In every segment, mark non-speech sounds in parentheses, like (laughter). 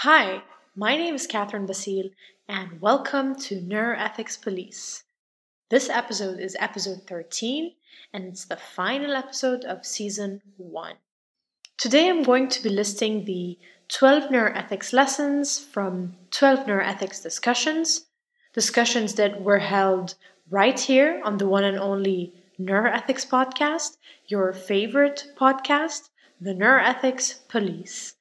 Hi, my name is Catherine Bassil, and welcome to Neuroethics Police. This episode is episode 13, and it's the final episode of season 1. Today I'm going to be listing the 12 neuroethics lessons from 12 neuroethics discussions, discussions that were held right here on the one and only Neuroethics Podcast, your favorite podcast, the Neuroethics Police.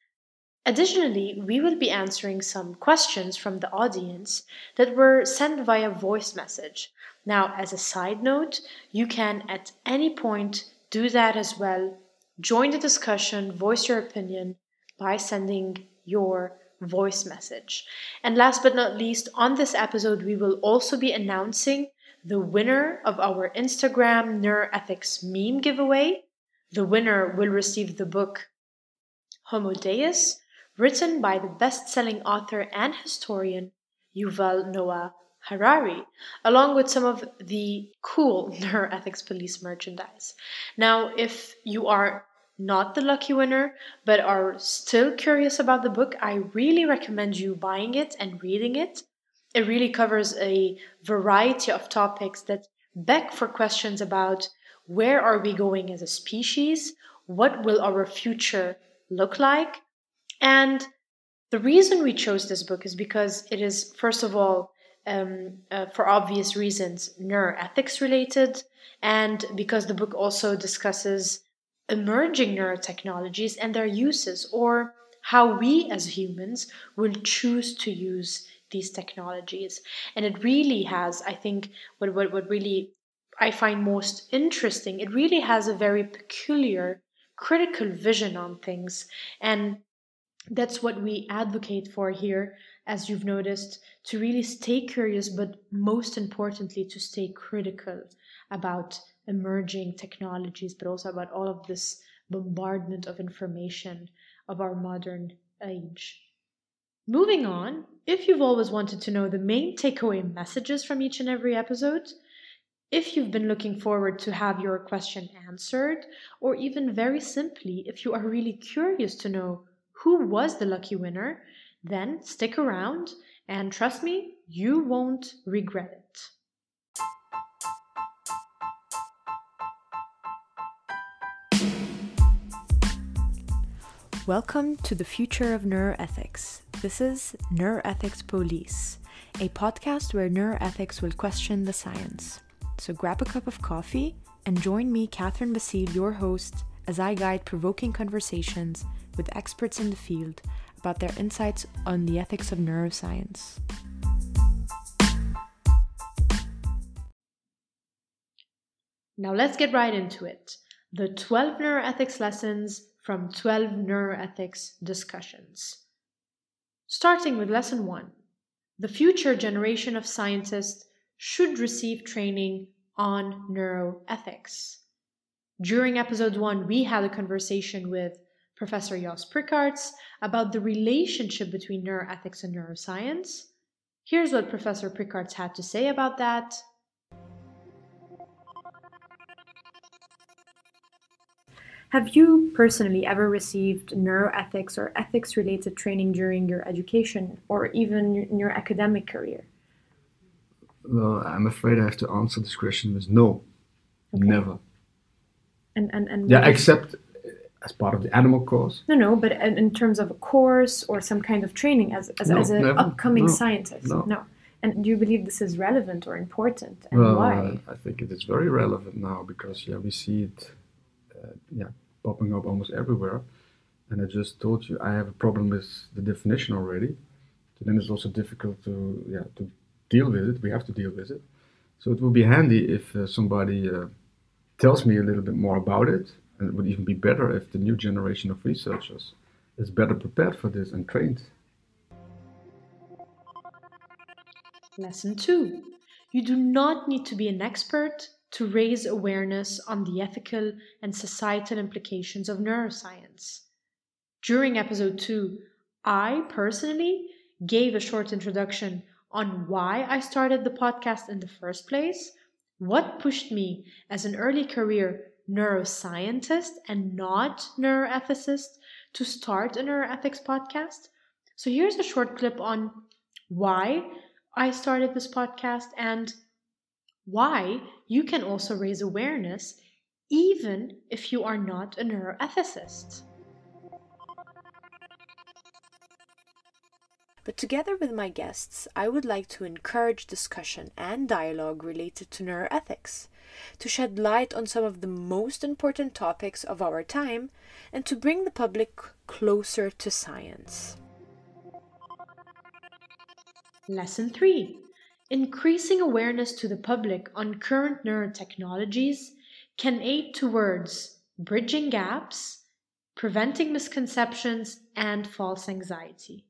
Additionally, we will be answering some questions from the audience that were sent via voice message. Now, as a side note, you can at any point do that as well. Join the discussion, voice your opinion by sending your voice message. And last but not least, on this episode, we will also be announcing the winner of our Instagram Neuroethics meme giveaway. The winner will receive the book Homo Deus written by the best selling author and historian Yuval Noah Harari, along with some of the cool (laughs) neuroethics police merchandise. Now, if you are not the lucky winner but are still curious about the book, I really recommend you buying it and reading it. It really covers a variety of topics that beg for questions about where are we going as a species? What will our future look like? And the reason we chose this book is because it is, first of all, um, uh, for obvious reasons, neuroethics related, and because the book also discusses emerging neurotechnologies and their uses, or how we as humans will choose to use these technologies. And it really has, I think, what, what, what really I find most interesting, it really has a very peculiar critical vision on things. And that's what we advocate for here, as you've noticed, to really stay curious, but most importantly, to stay critical about emerging technologies, but also about all of this bombardment of information of our modern age. Moving on, if you've always wanted to know the main takeaway messages from each and every episode, if you've been looking forward to have your question answered, or even very simply, if you are really curious to know who was the lucky winner, then stick around and trust me, you won't regret it. Welcome to the future of neuroethics. This is Neuroethics Police, a podcast where neuroethics will question the science. So grab a cup of coffee and join me, Catherine Bassil, your host, as I guide provoking conversations with experts in the field about their insights on the ethics of neuroscience. Now let's get right into it. The 12 neuroethics lessons from 12 neuroethics discussions. Starting with lesson 1. The future generation of scientists should receive training on neuroethics. During episode 1, we had a conversation with Professor Jos Prickaerts about the relationship between neuroethics and neuroscience. Here's what Professor Prickaerts had to say about that. Have you personally ever received neuroethics or ethics related training during your education or even in your academic career? Well, I'm afraid I have to answer this question with no. Okay. Never. And, and, and yeah, except as part of the animal course. No, no, but in terms of a course or some kind of training as, as, no, as an never, upcoming no, scientist. No. no. And do you believe this is relevant or important, and well, why? I think it is very relevant now because yeah, we see it, uh, yeah, popping up almost everywhere. And I just told you I have a problem with the definition already. So then it's also difficult to yeah to deal with it. We have to deal with it. So it would be handy if uh, somebody uh, tells me a little bit more about it and it would even be better if the new generation of researchers is better prepared for this and trained. Lesson 2. You do not need to be an expert to raise awareness on the ethical and societal implications of neuroscience. During episode 2, I personally gave a short introduction on why I started the podcast in the first place, what pushed me as an early career neuroscientist and not neuroethicist to start a neuroethics podcast, So here's a short clip on why I started this podcast and why you can also raise awareness even if you are not a neuroethicist. But together with my guests, I would like to encourage discussion and dialogue related to neuroethics, to shed light on some of the most important topics of our time, and to bring the public closer to science. Lesson 3 Increasing awareness to the public on current neurotechnologies can aid towards bridging gaps, preventing misconceptions, and false anxiety.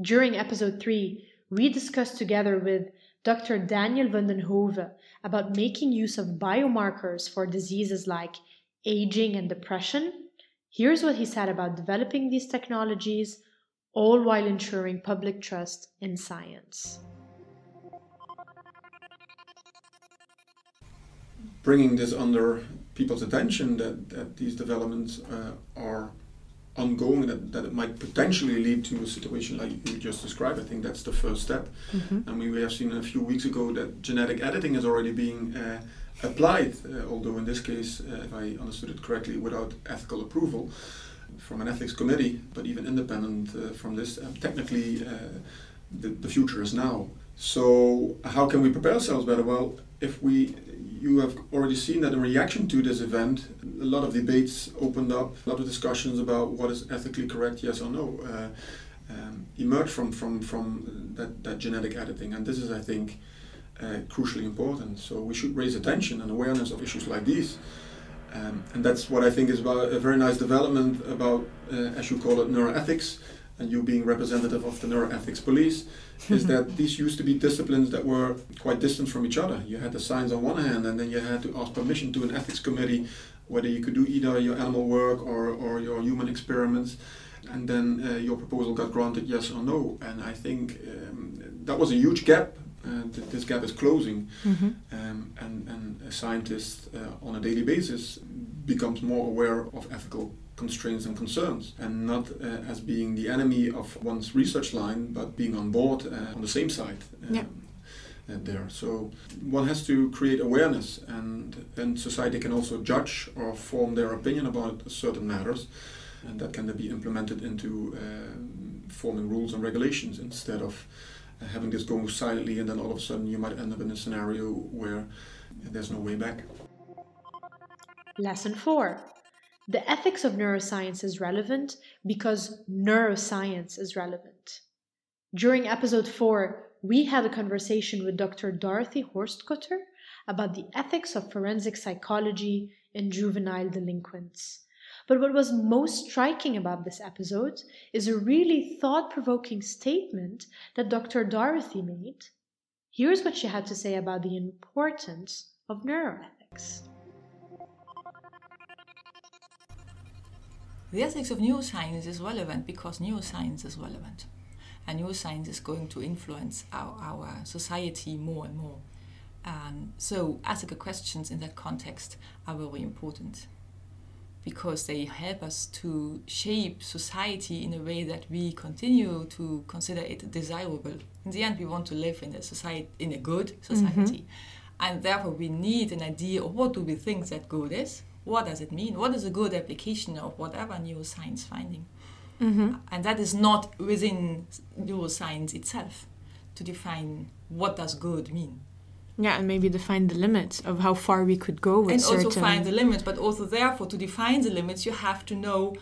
During episode 3, we discussed together with Dr. Daniel Vandenhove about making use of biomarkers for diseases like aging and depression. Here's what he said about developing these technologies, all while ensuring public trust in science. Bringing this under people's attention that, that these developments uh, are ongoing that, that it might potentially lead to a situation like you just described. I think that's the first step. Mm-hmm. And we, we have seen a few weeks ago that genetic editing is already being uh, applied, uh, although in this case, uh, if I understood it correctly, without ethical approval from an ethics committee, but even independent uh, from this. Um, technically, uh, the, the future is now. So, how can we prepare ourselves better? Well, if we you have already seen that in reaction to this event, a lot of debates opened up, a lot of discussions about what is ethically correct, yes or no, uh, um, emerged from, from, from that, that genetic editing. And this is, I think, uh, crucially important. So we should raise attention and awareness of issues like these. Um, and that's what I think is about a very nice development about, uh, as you call it, neuroethics, and you being representative of the neuroethics police, is that these used to be disciplines that were quite distant from each other. You had the science on one hand, and then you had to ask permission to an ethics committee whether you could do either your animal work or, or your human experiments. And then uh, your proposal got granted yes or no. And I think um, that was a huge gap. And this gap is closing. Mm-hmm. Um, and, and a scientist uh, on a daily basis becomes more aware of ethical constraints and concerns, and not uh, as being the enemy of one's research line, but being on board uh, on the same side. Um, yeah. Uh, there. So one has to create awareness, and then society can also judge or form their opinion about certain matters, and that can then be implemented into uh, forming rules and regulations instead of uh, having this go silently, and then all of a sudden you might end up in a scenario where there's no way back. Lesson 4 the ethics of neuroscience is relevant because neuroscience is relevant. During episode 4, we had a conversation with Dr. Dorothy Horstkotter about the ethics of forensic psychology in juvenile delinquents. But what was most striking about this episode is a really thought provoking statement that Dr. Dorothy made. Here's what she had to say about the importance of neuroethics. The ethics of neuroscience is relevant because neuroscience is relevant. And neuroscience is going to influence our, our society more and more. And so ethical questions in that context are very important because they help us to shape society in a way that we continue to consider it desirable. In the end, we want to live in a society, in a good society, mm-hmm. and therefore we need an idea of what do we think that good is, what does it mean? What is a good application of whatever neuroscience finding? Mm-hmm. And that is not within neuroscience itself to define what does good mean. Yeah, and maybe define the limits of how far we could go with and certain... also find the limits, but also therefore to define the limits, you have to know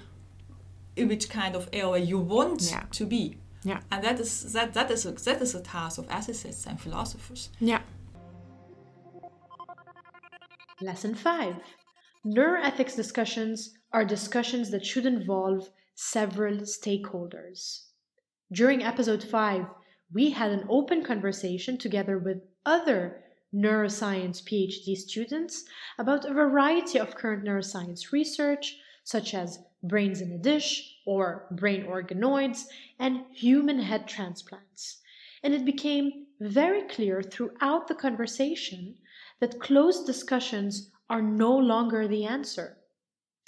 in which kind of area you want yeah. to be. Yeah. And that is that that is a, that is a task of ethicists and philosophers. Yeah. Lesson five. Neuroethics discussions are discussions that should involve several stakeholders. During episode 5, we had an open conversation together with other neuroscience PhD students about a variety of current neuroscience research, such as brains in a dish or brain organoids and human head transplants. And it became very clear throughout the conversation that closed discussions are no longer the answer.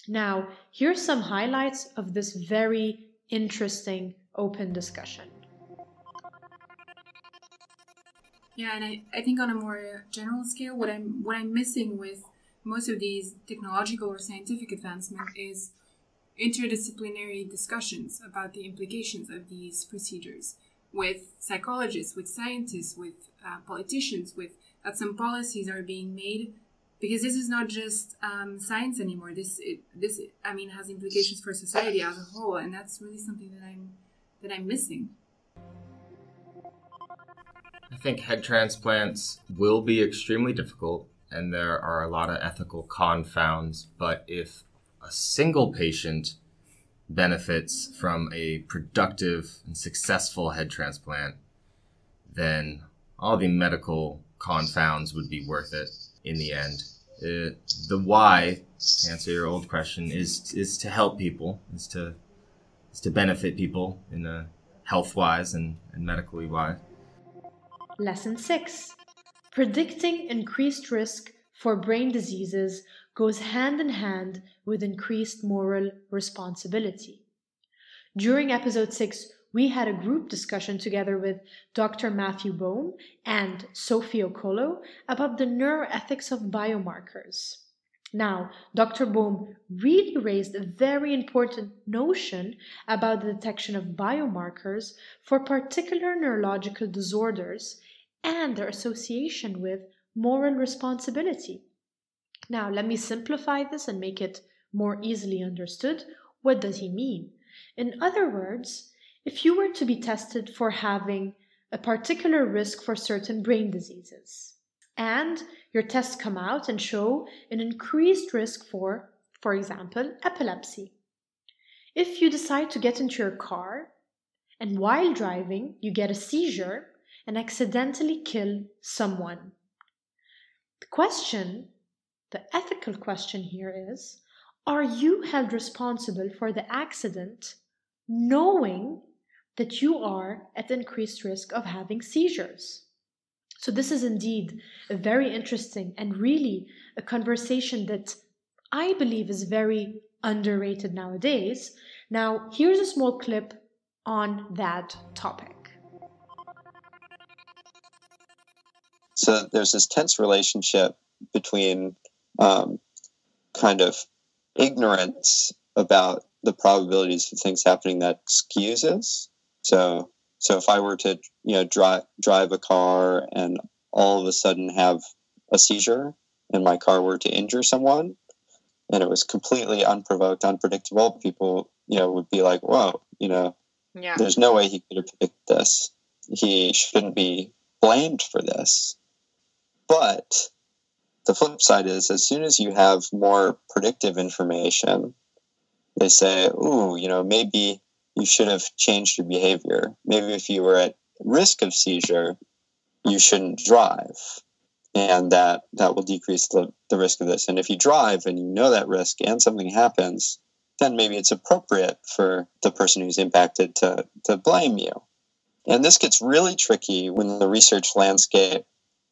Now, here's some highlights of this very interesting open discussion. Yeah, and I, I think on a more general scale, what I'm what I'm missing with most of these technological or scientific advancement is interdisciplinary discussions about the implications of these procedures with psychologists, with scientists, with uh, politicians, with that some policies are being made because this is not just um, science anymore. This it, this I mean has implications for society as a whole, and that's really something that I'm that I'm missing. I think head transplants will be extremely difficult, and there are a lot of ethical confounds. But if a single patient benefits from a productive and successful head transplant, then all the medical confounds would be worth it in the end. Uh, the why, to answer your old question, is is to help people, is to is to benefit people in a health wise and, and medically wise. Lesson 6 Predicting increased risk for brain diseases goes hand in hand with increased moral responsibility. During episode 6, we had a group discussion together with Dr. Matthew Baum and Sophie Okolo about the neuroethics of biomarkers. Now, Dr. Baum really raised a very important notion about the detection of biomarkers for particular neurological disorders and their association with moral responsibility. Now, let me simplify this and make it more easily understood. What does he mean? In other words, if you were to be tested for having a particular risk for certain brain diseases, and your tests come out and show an increased risk for, for example, epilepsy. If you decide to get into your car and while driving you get a seizure, and accidentally kill someone. The question, the ethical question here is are you held responsible for the accident knowing that you are at increased risk of having seizures? So, this is indeed a very interesting and really a conversation that I believe is very underrated nowadays. Now, here's a small clip on that topic. So there's this tense relationship between um, kind of ignorance about the probabilities of things happening that excuses. So so if I were to you know drive drive a car and all of a sudden have a seizure and my car were to injure someone and it was completely unprovoked, unpredictable, people you know would be like, "Whoa, you know, yeah. there's no way he could have picked this. He shouldn't be blamed for this." But the flip side is as soon as you have more predictive information, they say, ooh, you know, maybe you should have changed your behavior. Maybe if you were at risk of seizure, you shouldn't drive. And that, that will decrease the, the risk of this. And if you drive and you know that risk and something happens, then maybe it's appropriate for the person who's impacted to, to blame you. And this gets really tricky when the research landscape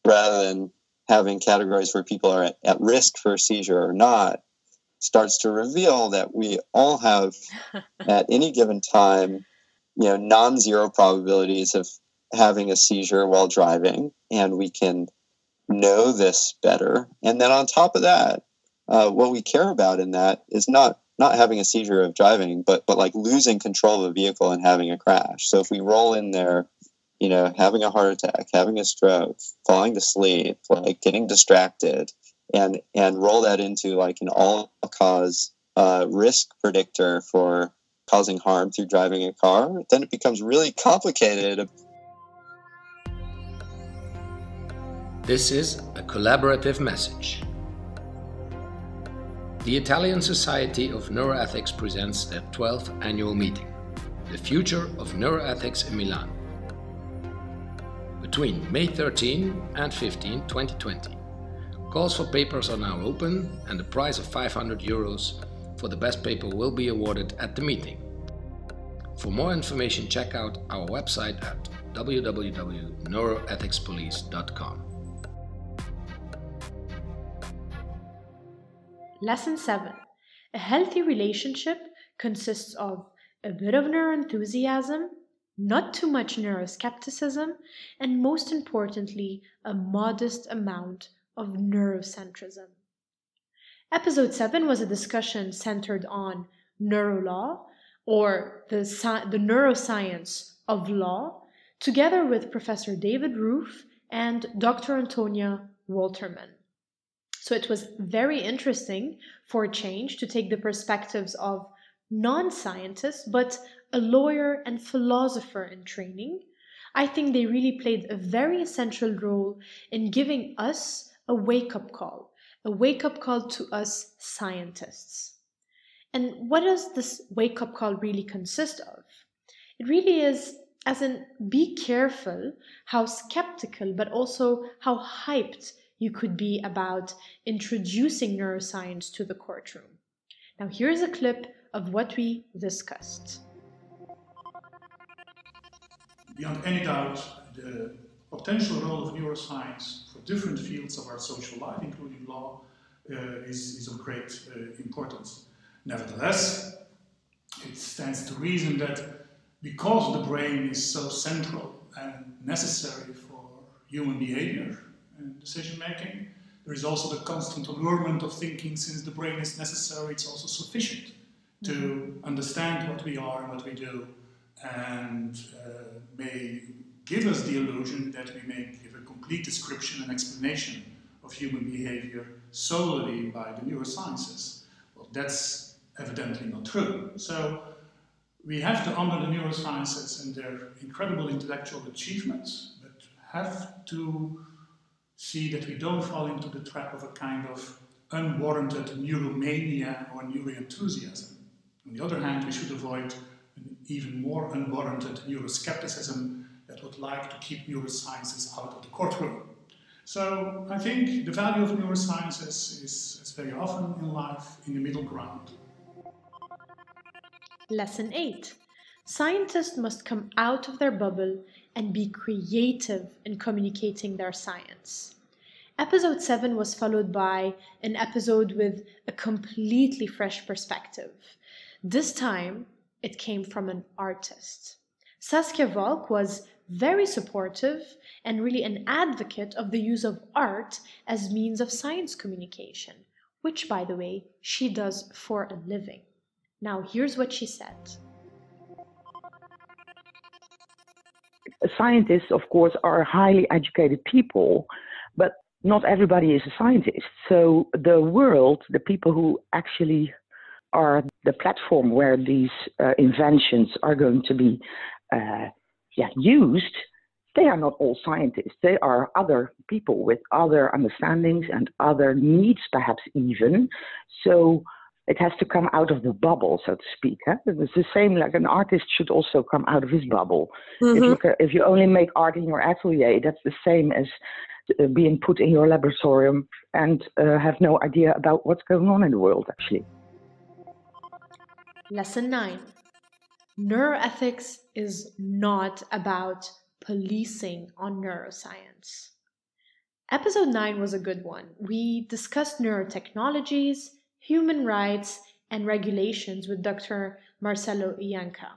rather than having categories where people are at, at risk for seizure or not, starts to reveal that we all have (laughs) at any given time, you know, non-zero probabilities of having a seizure while driving, and we can know this better. And then on top of that, uh, what we care about in that is not not having a seizure of driving, but but like losing control of a vehicle and having a crash. So if we roll in there you know, having a heart attack, having a stroke, falling to sleep, like getting distracted, and and roll that into like an all cause uh, risk predictor for causing harm through driving a car, then it becomes really complicated. This is a collaborative message. The Italian Society of Neuroethics presents their 12th annual meeting, The Future of Neuroethics in Milan between May 13 and 15, 2020. Calls for papers are now open and the prize of 500 euros for the best paper will be awarded at the meeting. For more information, check out our website at www.neuroethicspolice.com. Lesson 7 A healthy relationship consists of a bit of neuroenthusiasm, not too much neuroskepticism, and most importantly, a modest amount of neurocentrism. Episode 7 was a discussion centered on neurolaw, or the, the neuroscience of law, together with Professor David Roef and Dr. Antonia Waltermann. So it was very interesting for a change to take the perspectives of non scientists, but a lawyer and philosopher in training. I think they really played a very essential role in giving us a wake up call, a wake up call to us scientists. And what does this wake up call really consist of? It really is, as in, be careful how skeptical, but also how hyped you could be about introducing neuroscience to the courtroom. Now, here's a clip of what we discussed. Beyond any doubt, the potential role of neuroscience different fields of our social life, including law, uh, is, is of great uh, importance. Nevertheless, it stands to reason that because the brain is so central and necessary for human behavior, and decision making. There is also the constant allurement of thinking, since the brain is necessary, it's also sufficient to mm-hmm. understand what we are and what we do, and uh, may give us the illusion that we may give complete description and explanation of human behavior solely by the neurosciences. Well, that's evidently not true. So we have to honor the neurosciences and their incredible intellectual achievements, but have to see that we don't fall into the trap of a kind of unwarranted neuromania or neuroenthusiasm. On the other hand, we should avoid an even more unwarranted neuroskepticism that would like to keep neurosciences out of the courtroom. So I think the value of neurosciences is, is very often in life in the middle ground. Lesson 8 Scientists must come out of their bubble and be creative in communicating their science. Episode 7 was followed by an episode with a completely fresh perspective. This time, it came from an artist. Saskia Valk was very supportive and really an advocate of the use of art as means of science communication, which, by the way, she does for a living. Now, here's what she said. scientists, of course, are highly educated people, but not everybody is a scientist. So the world, the people who actually are the platform where these uh, inventions are going to be uh, yeah, used, they are not all scientists. They are other people with other understandings and other needs, perhaps even. So it has to come out of the bubble, so to speak. Huh? It's the same like an artist should also come out of his bubble. Mm-hmm. If, you, if you only make art in your atelier, that's the same as uh, being put in your laboratorium and uh, have no idea about what's going on in the world, actually. Lesson 9 Neuroethics is not about policing on neuroscience. Episode 9 was a good one. We discussed neurotechnologies, human rights and regulations with Dr. Marcello Ienca.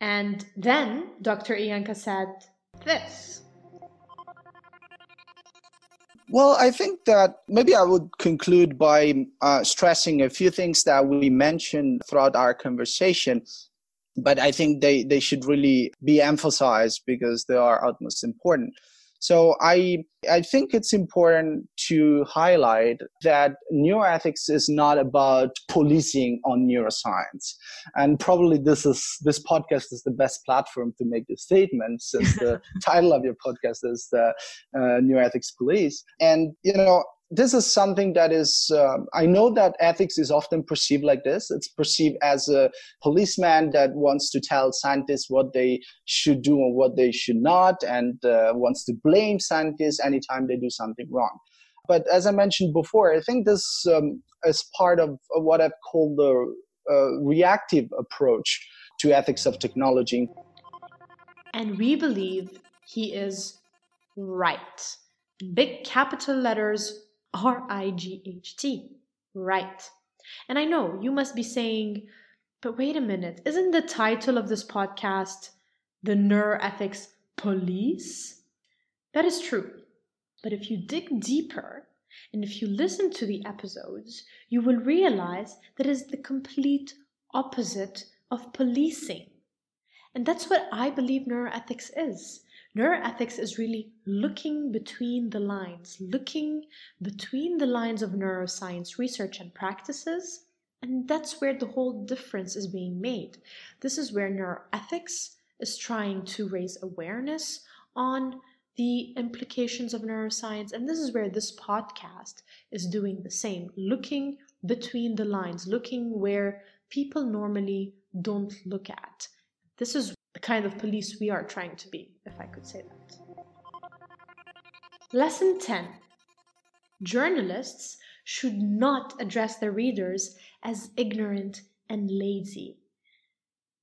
And then Dr. Ianca said this. Well, I think that maybe I would conclude by uh, stressing a few things that we mentioned throughout our conversation, but I think they, they should really be emphasized because they are utmost important. So I I think it's important to highlight that neuroethics is not about policing on neuroscience. And probably this is this podcast is the best platform to make this statement since the (laughs) title of your podcast is the uh, neuroethics police. And you know, this is something that is um, i know that ethics is often perceived like this. It's perceived as a policeman that wants to tell scientists what they should do and what they should not and uh, wants to blame scientists anytime they do something wrong. But as i mentioned before i think this um, is part of what i've called the uh, reactive approach to ethics of technology. And we believe he is right. Big capital letters R I G H T. Right. And I know you must be saying, But wait a minute, isn't the title of this podcast The Neuroethics Police? That is true. But if you dig deeper and if you listen to the episodes, you will realize that it is the complete opposite of policing. And that's what I believe neuroethics is. Neuroethics is really looking between the lines, looking between the lines of neuroscience research and practices. And that's where the whole difference is being made. This is where neuroethics is trying to raise awareness on the implications of neuroscience. And this is where this podcast is doing the same, looking between the lines, looking where people normally don't look at. This is the kind of police we are trying to be, if I could say that. Lesson 10 Journalists should not address their readers as ignorant and lazy.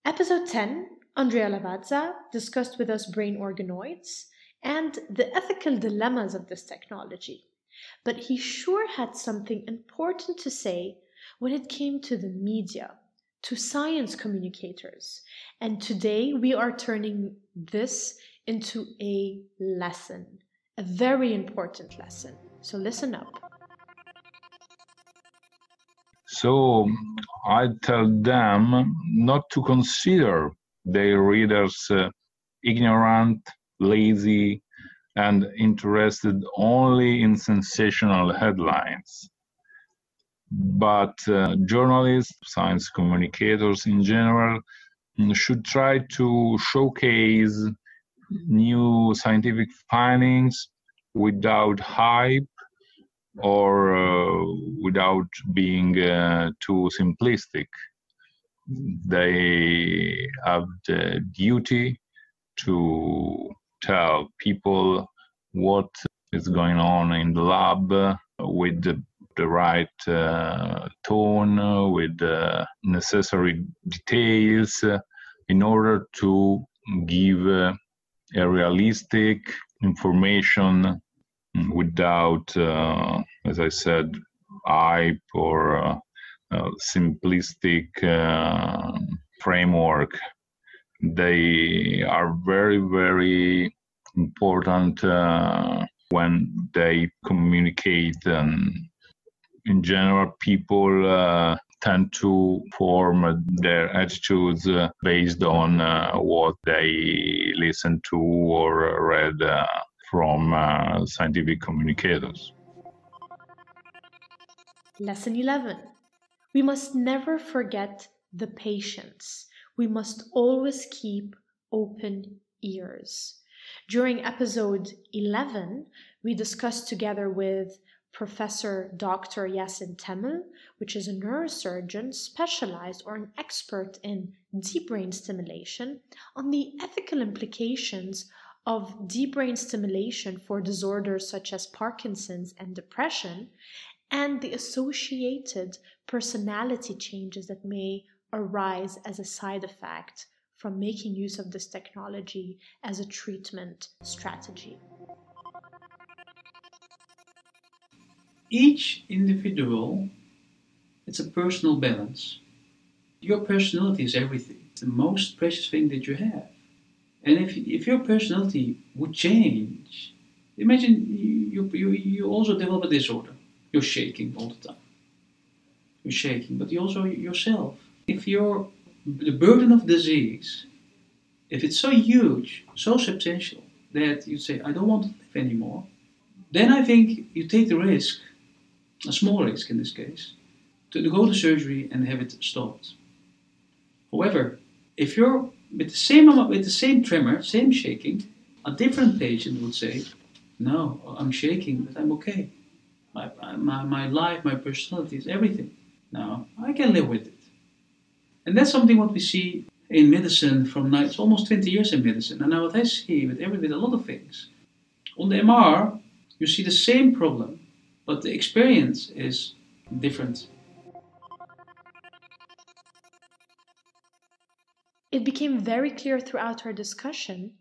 Episode 10, Andrea Lavazza discussed with us brain organoids and the ethical dilemmas of this technology. But he sure had something important to say when it came to the media to science communicators. And today we are turning this into a lesson, a very important lesson. So listen up. So I tell them not to consider their readers uh, ignorant, lazy, and interested only in sensational headlines but uh, journalists, science communicators in general, mm, should try to showcase new scientific findings without hype or uh, without being uh, too simplistic. They have the duty to tell people what is going on in the lab with the the right uh, tone, uh, with the necessary details uh, in order to give a realistic information without, as I said, hype or simplistic framework. They are very, very important uh, when they communicate and in general, people uh, tend to form their attitudes uh, based on uh, what they listen to or read uh, from uh, scientific communicators. Lesson 11 We must never forget the patients. We must always keep open ears. During episode 11, we discussed together with Professor Dr. Yasin Temel, which is a neurosurgeon specialized or an expert in deep brain stimulation, on the ethical implications of deep brain stimulation for disorders such as Parkinson's and depression, and the associated personality changes that may arise as a side effect from making use of this technology as a treatment strategy. Each individual, it's a personal balance. Your personality is everything. It's the most precious thing that you have. And if, if your personality would change, imagine you, you, you also develop a disorder. You're shaking all the time. You're shaking, but you also yourself. If you're the burden of disease, if it's so huge, so substantial, that you say, I don't want to live anymore, then I think you take the risk a small risk in this case, to go to surgery and have it stopped. However, if you're with the same with the same tremor, same shaking, a different patient would say, "No, I'm shaking, but I'm okay. My, my, my life, my personality is everything. Now I can live with it." And that's something what we see in medicine from now. It's almost 20 years in medicine, and now what I see with every with a lot of things. On the MR, you see the same problem but the experience is different. It became very clear throughout our discussion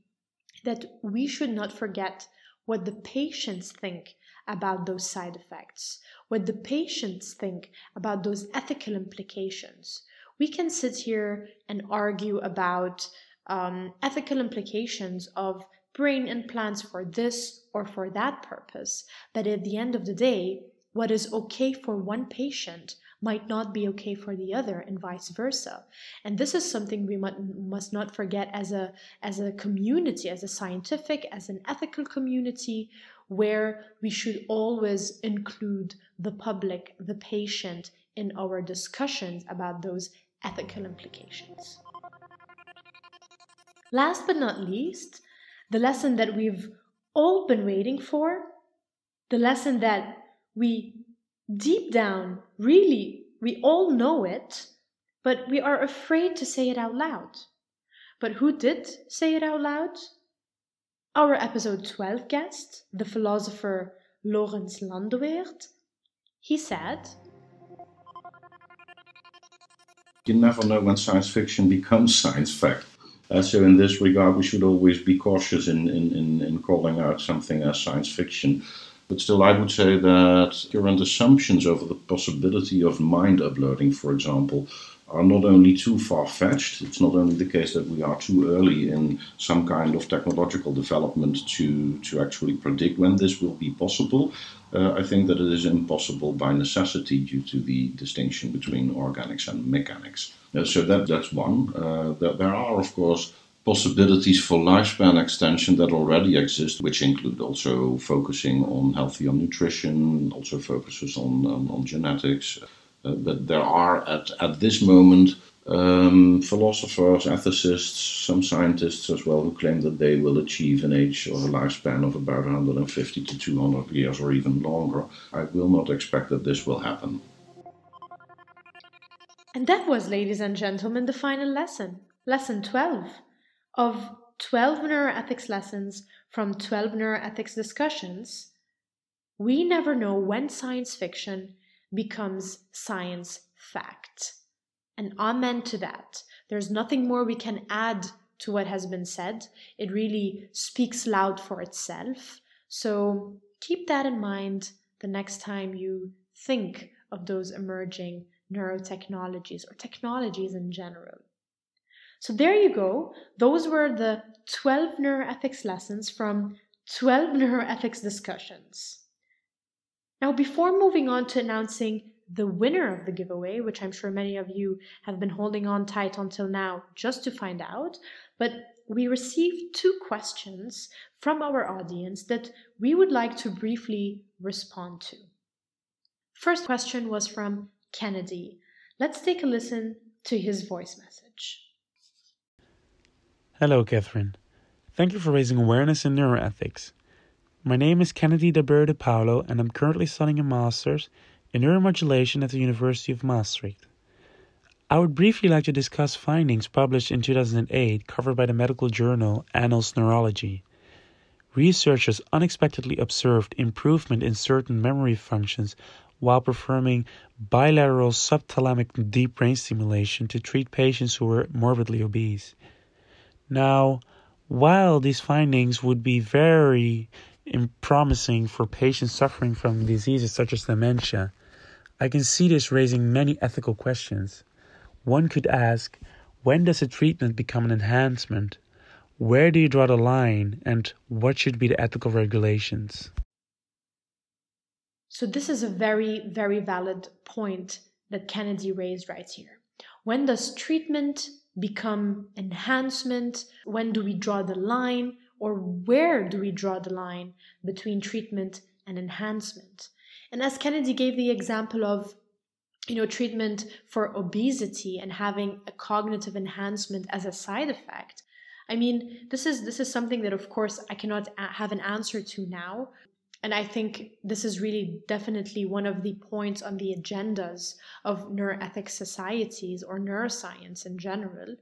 that we should not forget what the patients think about those side effects, what the patients think about those ethical implications. we can sit here and argue about um, ethical implications of brain and implants for this or for that purpose. But at the end of the day, what is okay for one patient might not be okay for the other and vice versa. And this is something we must not forget as a, as a community, as a scientific, as an ethical community, where we should always include the public, the patient, in our discussions about those ethical implications. Last but not least, the lesson that we've all been waiting for, the lesson that we deep down really, we all know it, but we are afraid to say it out loud. But who did say it out loud? Our episode 12 guest, the philosopher Lorenz Landwehr, he said, You never know when science fiction becomes science fact. Uh, so in this regard, we should always be cautious in, in, in, in calling out something as science fiction. But still, I would say that current assumptions over the possibility of mind uploading, for example, are not only too far fetched, it's not only the case that we are too early in some kind of technological development to, to actually predict when this will be possible. Uh, I think that it is impossible by necessity due to the distinction between organics and mechanics. Uh, so that, that's one. Uh, there are, of course, possibilities for lifespan extension that already exist, which include also focusing on healthier nutrition, also focuses on, on, on genetics. Uh, but there are at, at this moment um, philosophers, ethicists, some scientists as well who claim that they will achieve an age or a lifespan of about 150 to 200 years or even longer. I will not expect that this will happen. And that was, ladies and gentlemen, the final lesson. Lesson 12 of 12 neuroethics lessons from 12 neuroethics discussions. We never know when science fiction becomes science fact. And amen to that. There's nothing more we can add to what has been said. It really speaks loud for itself. So keep that in mind the next time you think of those emerging neurotechnologies or technologies in general. So there you go. Those were the 12 neuroethics lessons from 12 (laughs) neuroethics discussions. Now, before moving on to announcing the winner of the giveaway, which I'm sure many of you have been holding on tight until now just to find out, but we received two questions from our audience that we would like to briefly respond to. First question was from Kennedy. Let's take a listen to his voice message. Hello, Catherine. Thank you for raising awareness in neuroethics. My name is Kennedy de Boer de Paulo, and I'm currently studying a master's in neuromodulation at the University of Maastricht. I would briefly like to discuss findings published in 2008 covered by the medical journal Annals Neurology. Researchers unexpectedly observed improvement in certain memory functions while performing bilateral subthalamic deep brain stimulation to treat patients who were morbidly obese. Now, while these findings would be very promising for patients suffering from diseases such as dementia, I can see this raising many ethical questions. One could ask when does a treatment become an enhancement? Where do you draw the line, and what should be the ethical regulations? So, this is a very, very valid point that Kennedy raised right here. When does treatment become enhancement? When do we draw the line? Or where do we draw the line between treatment and enhancement? And as Kennedy gave the example of you know treatment for obesity and having a cognitive enhancement as a side effect i mean this is this is something that of course i cannot have an answer to now and i think this is really definitely one of the points on the agendas of neuroethics societies or neuroscience in general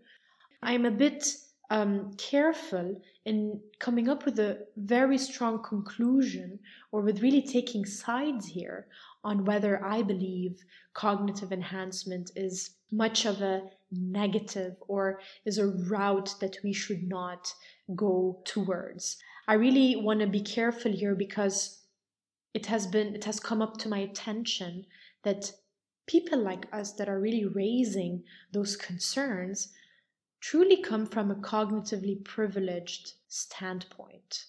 i'm a bit um, careful in coming up with a very strong conclusion or with really taking sides here on whether I believe cognitive enhancement is much of a negative or is a route that we should not go towards. I really want to be careful here because it has been it has come up to my attention that people like us that are really raising those concerns truly come from a cognitively privileged standpoint.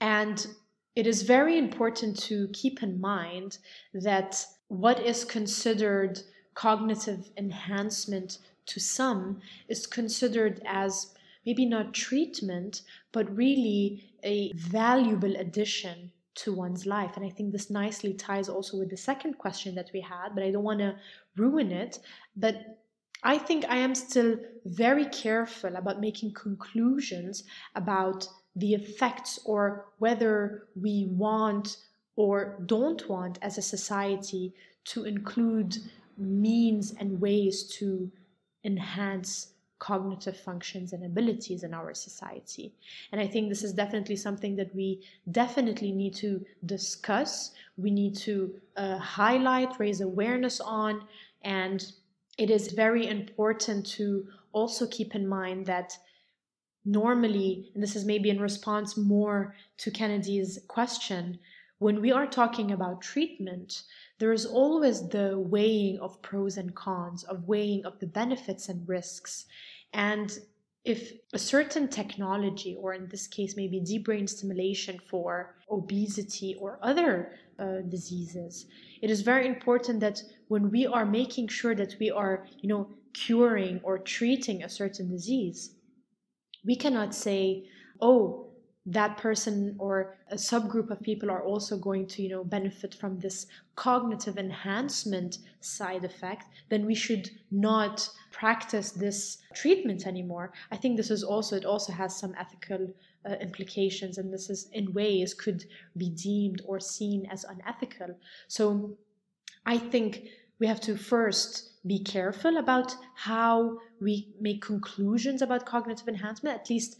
And it is very important to keep in mind that what is considered cognitive enhancement to some is considered as maybe not treatment, but really a valuable addition to one's life. And I think this nicely ties also with the second question that we had, but I don't want to ruin it. But I think I am still very careful about making conclusions about the effects or whether we want or don't want as a society to include means and ways to enhance cognitive functions and abilities in our society. And I think this is definitely something that we definitely need to discuss. We need to uh, highlight, raise awareness on, and it is very important to also keep in mind that normally, and this is maybe in response more to Kennedy's question, when we are talking about treatment, there is always the weighing of pros and cons, of weighing of the benefits and risks. And if a certain technology, or in this case, maybe deep brain stimulation for obesity or other uh, diseases, it is very important that when we are making sure that we are, you know, curing or treating a certain disease, we cannot say, oh, that person or a subgroup of people are also going to you know benefit from this cognitive enhancement side effect then we should not practice this treatment anymore. I think this is also it also has some ethical uh, implications and this is in ways could be deemed or seen as unethical. So i think we have to first be careful about how we make conclusions about cognitive enhancement at least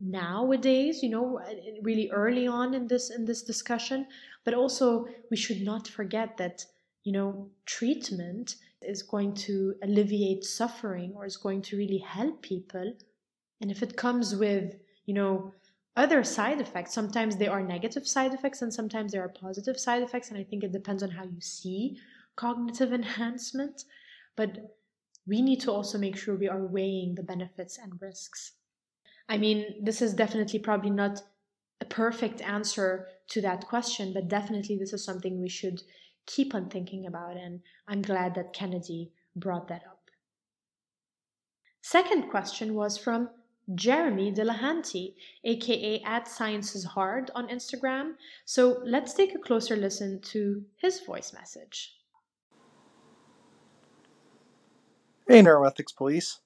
nowadays you know really early on in this in this discussion. But also we should not forget that you know treatment is going to alleviate suffering or is going to really help people. And if it comes with you know other side effects sometimes there are negative side effects and sometimes there are positive side effects and i think it depends on how you see cognitive (laughs) enhancement but we need to also make sure we are weighing the benefits and risks I mean, this is definitely probably not a perfect answer to that question, but definitely this is something we should keep on thinking about, and I'm glad that Kennedy brought that up. Second question was from Jeremy Delahanty, aka at Science is Hard on Instagram. So let's take a closer listen to his voice message. Hey, Neuroethics Police.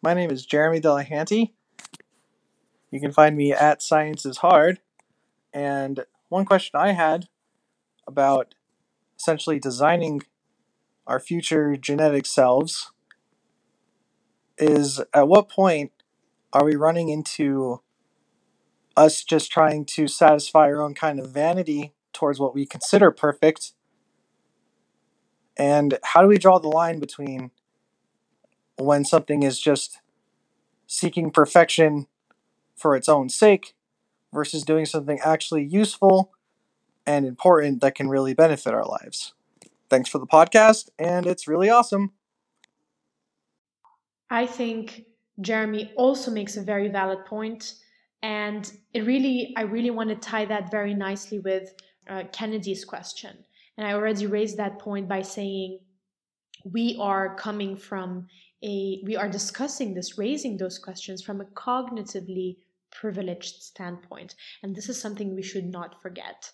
My name is Jeremy Delahanty, you can find me at Science is Hard. And one question I had about essentially designing our future genetic selves is at what point are we running into us just trying to satisfy our own kind of vanity towards what we consider perfect? And how do we draw the line between when something is just seeking perfection for its own sake versus doing something actually useful and important that can really benefit our lives. Thanks for the podcast, and it's really awesome. I think Jeremy also makes a very valid point, and it really, I really want to tie that very nicely with uh, Kennedy's question. And I already raised that point by saying we are coming from a, we are discussing this, raising those questions from a cognitively privileged standpoint. And this is something we should not forget.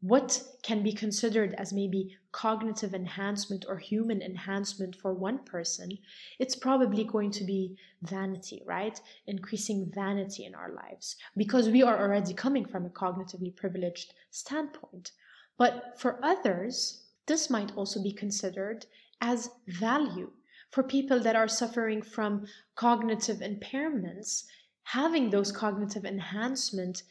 What can be considered as maybe cognitive enhancement or human enhancement for one person, it's probably going to be vanity, right? Increasing vanity in our lives because we are already coming from a cognitively privileged standpoint. But for others, this might also be considered as value. For people that are suffering from cognitive impairments, having those cognitive enhancement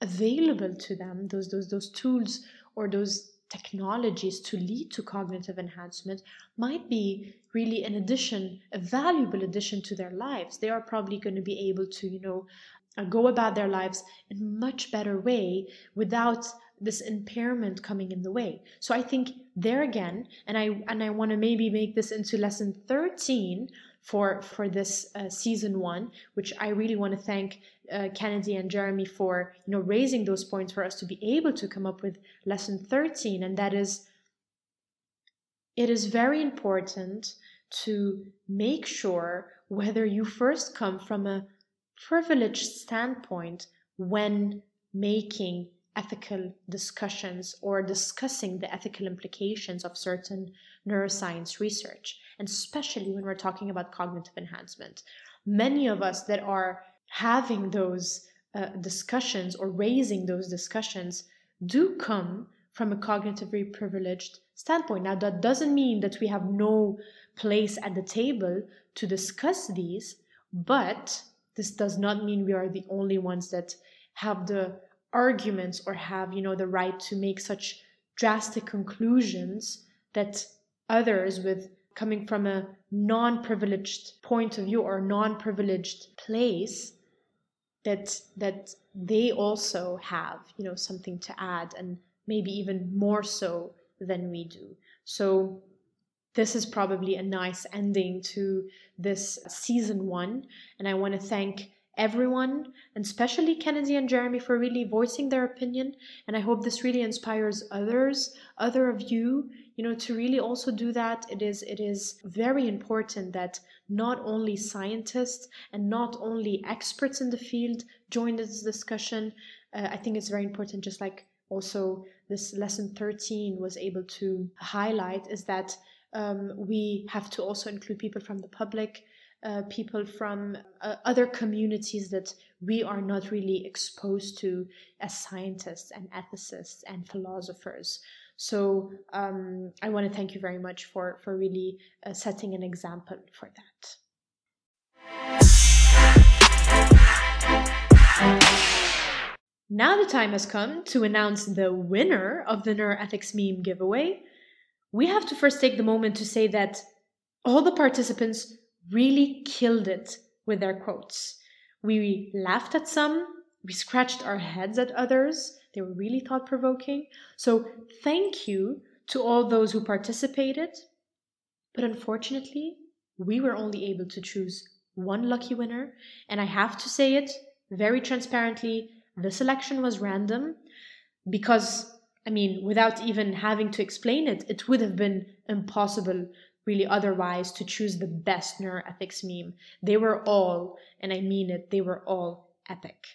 available to them, those those those tools or those technologies to lead to cognitive enhancement might be really an addition, a valuable addition to their lives. They are probably going to be able to, you know, uh, go about their lives in a much better way without this impairment coming in the way. So I think there again, and I and I want to maybe make this into lesson 13 for for this uh, season one, which I really want to thank uh, Kennedy and Jeremy for you know raising those points for us to be able to come up with lesson 13, and that is it is very important to make sure whether you first come from a privileged standpoint when making ethical discussions or discussing the ethical implications of certain neuroscience research, and especially when we're talking about cognitive enhancement. Many of us that are having those uh, discussions or raising those discussions do come from a cognitively privileged standpoint. Now, that doesn't mean that we have no place at the table to discuss these, but this does not mean we are the only ones that have the arguments or have you know the right to make such drastic conclusions that others with coming from a non-privileged point of view or non-privileged place that that they also have you know something to add and maybe even more so than we do. So this is probably a nice ending to this season one and i want to thank everyone, and especially Kennedy and Jeremy, for really voicing their opinion. And I hope this really inspires others, other of you, you know, to really also do that. It is it is very important that not only scientists and not only experts in the field join this discussion. Uh, I think it's very important, just like also this lesson 13 was able to highlight, is that um, we have to also include people from the public uh, people from uh, other communities that we are not really exposed to as scientists and ethicists and philosophers. So um, I want to thank you very much for for really uh, setting an example for that. Now the time has come to announce the winner of the Neuroethics meme giveaway. We have to first take the moment to say that all the participants really killed it with their quotes. We laughed at some, we scratched our heads at others. They were really thought provoking. So, thank you to all those who participated. But unfortunately, we were only able to choose one lucky winner. And I have to say it very transparently the selection was random because, I mean, without even having to explain it, it would have been impossible really otherwise to choose the best neuroethics meme. They were all, and I mean it, they were all epic.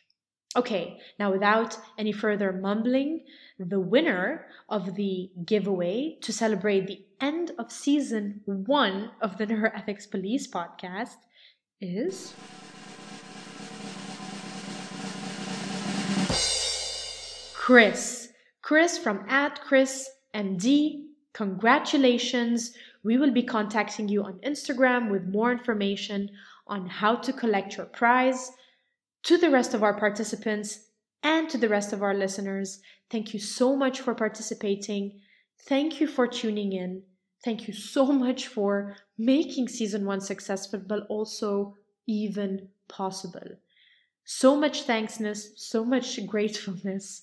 Okay, now without any further mumbling, the winner of the giveaway to celebrate the end of season one of the (laughs) Neuroethics Police podcast is. Chris. Chris from at Chris MD. Congratulations. We will be contacting you on Instagram with more information on how to collect your prize. To the rest of our participants and to the rest of our listeners, thank you so much for participating. Thank you for tuning in. Thank you so (laughs) much for making season one successful, but also even possible. So much thanksness, so much (laughs) gratefulness.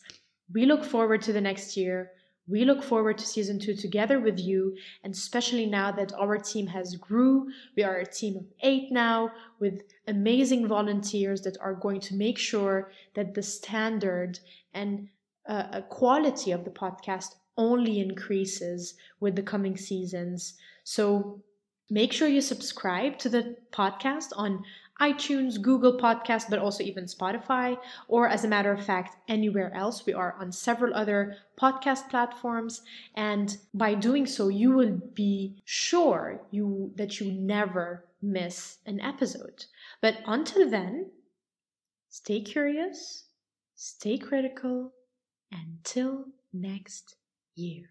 We look forward to the next year. We look forward to season two together with you, and especially now that our team has grew. We are a team of eight now with amazing volunteers that are going to make sure that the standard and uh, quality of the podcast only increases with the coming seasons. So make sure you subscribe to the podcast on iTunes, Google Podcast, but also even Spotify, or as a matter of fact, anywhere else. We are on several other podcast platforms, and by doing so, you will be sure you that you never miss an episode. But until then, stay curious, stay critical, until next year.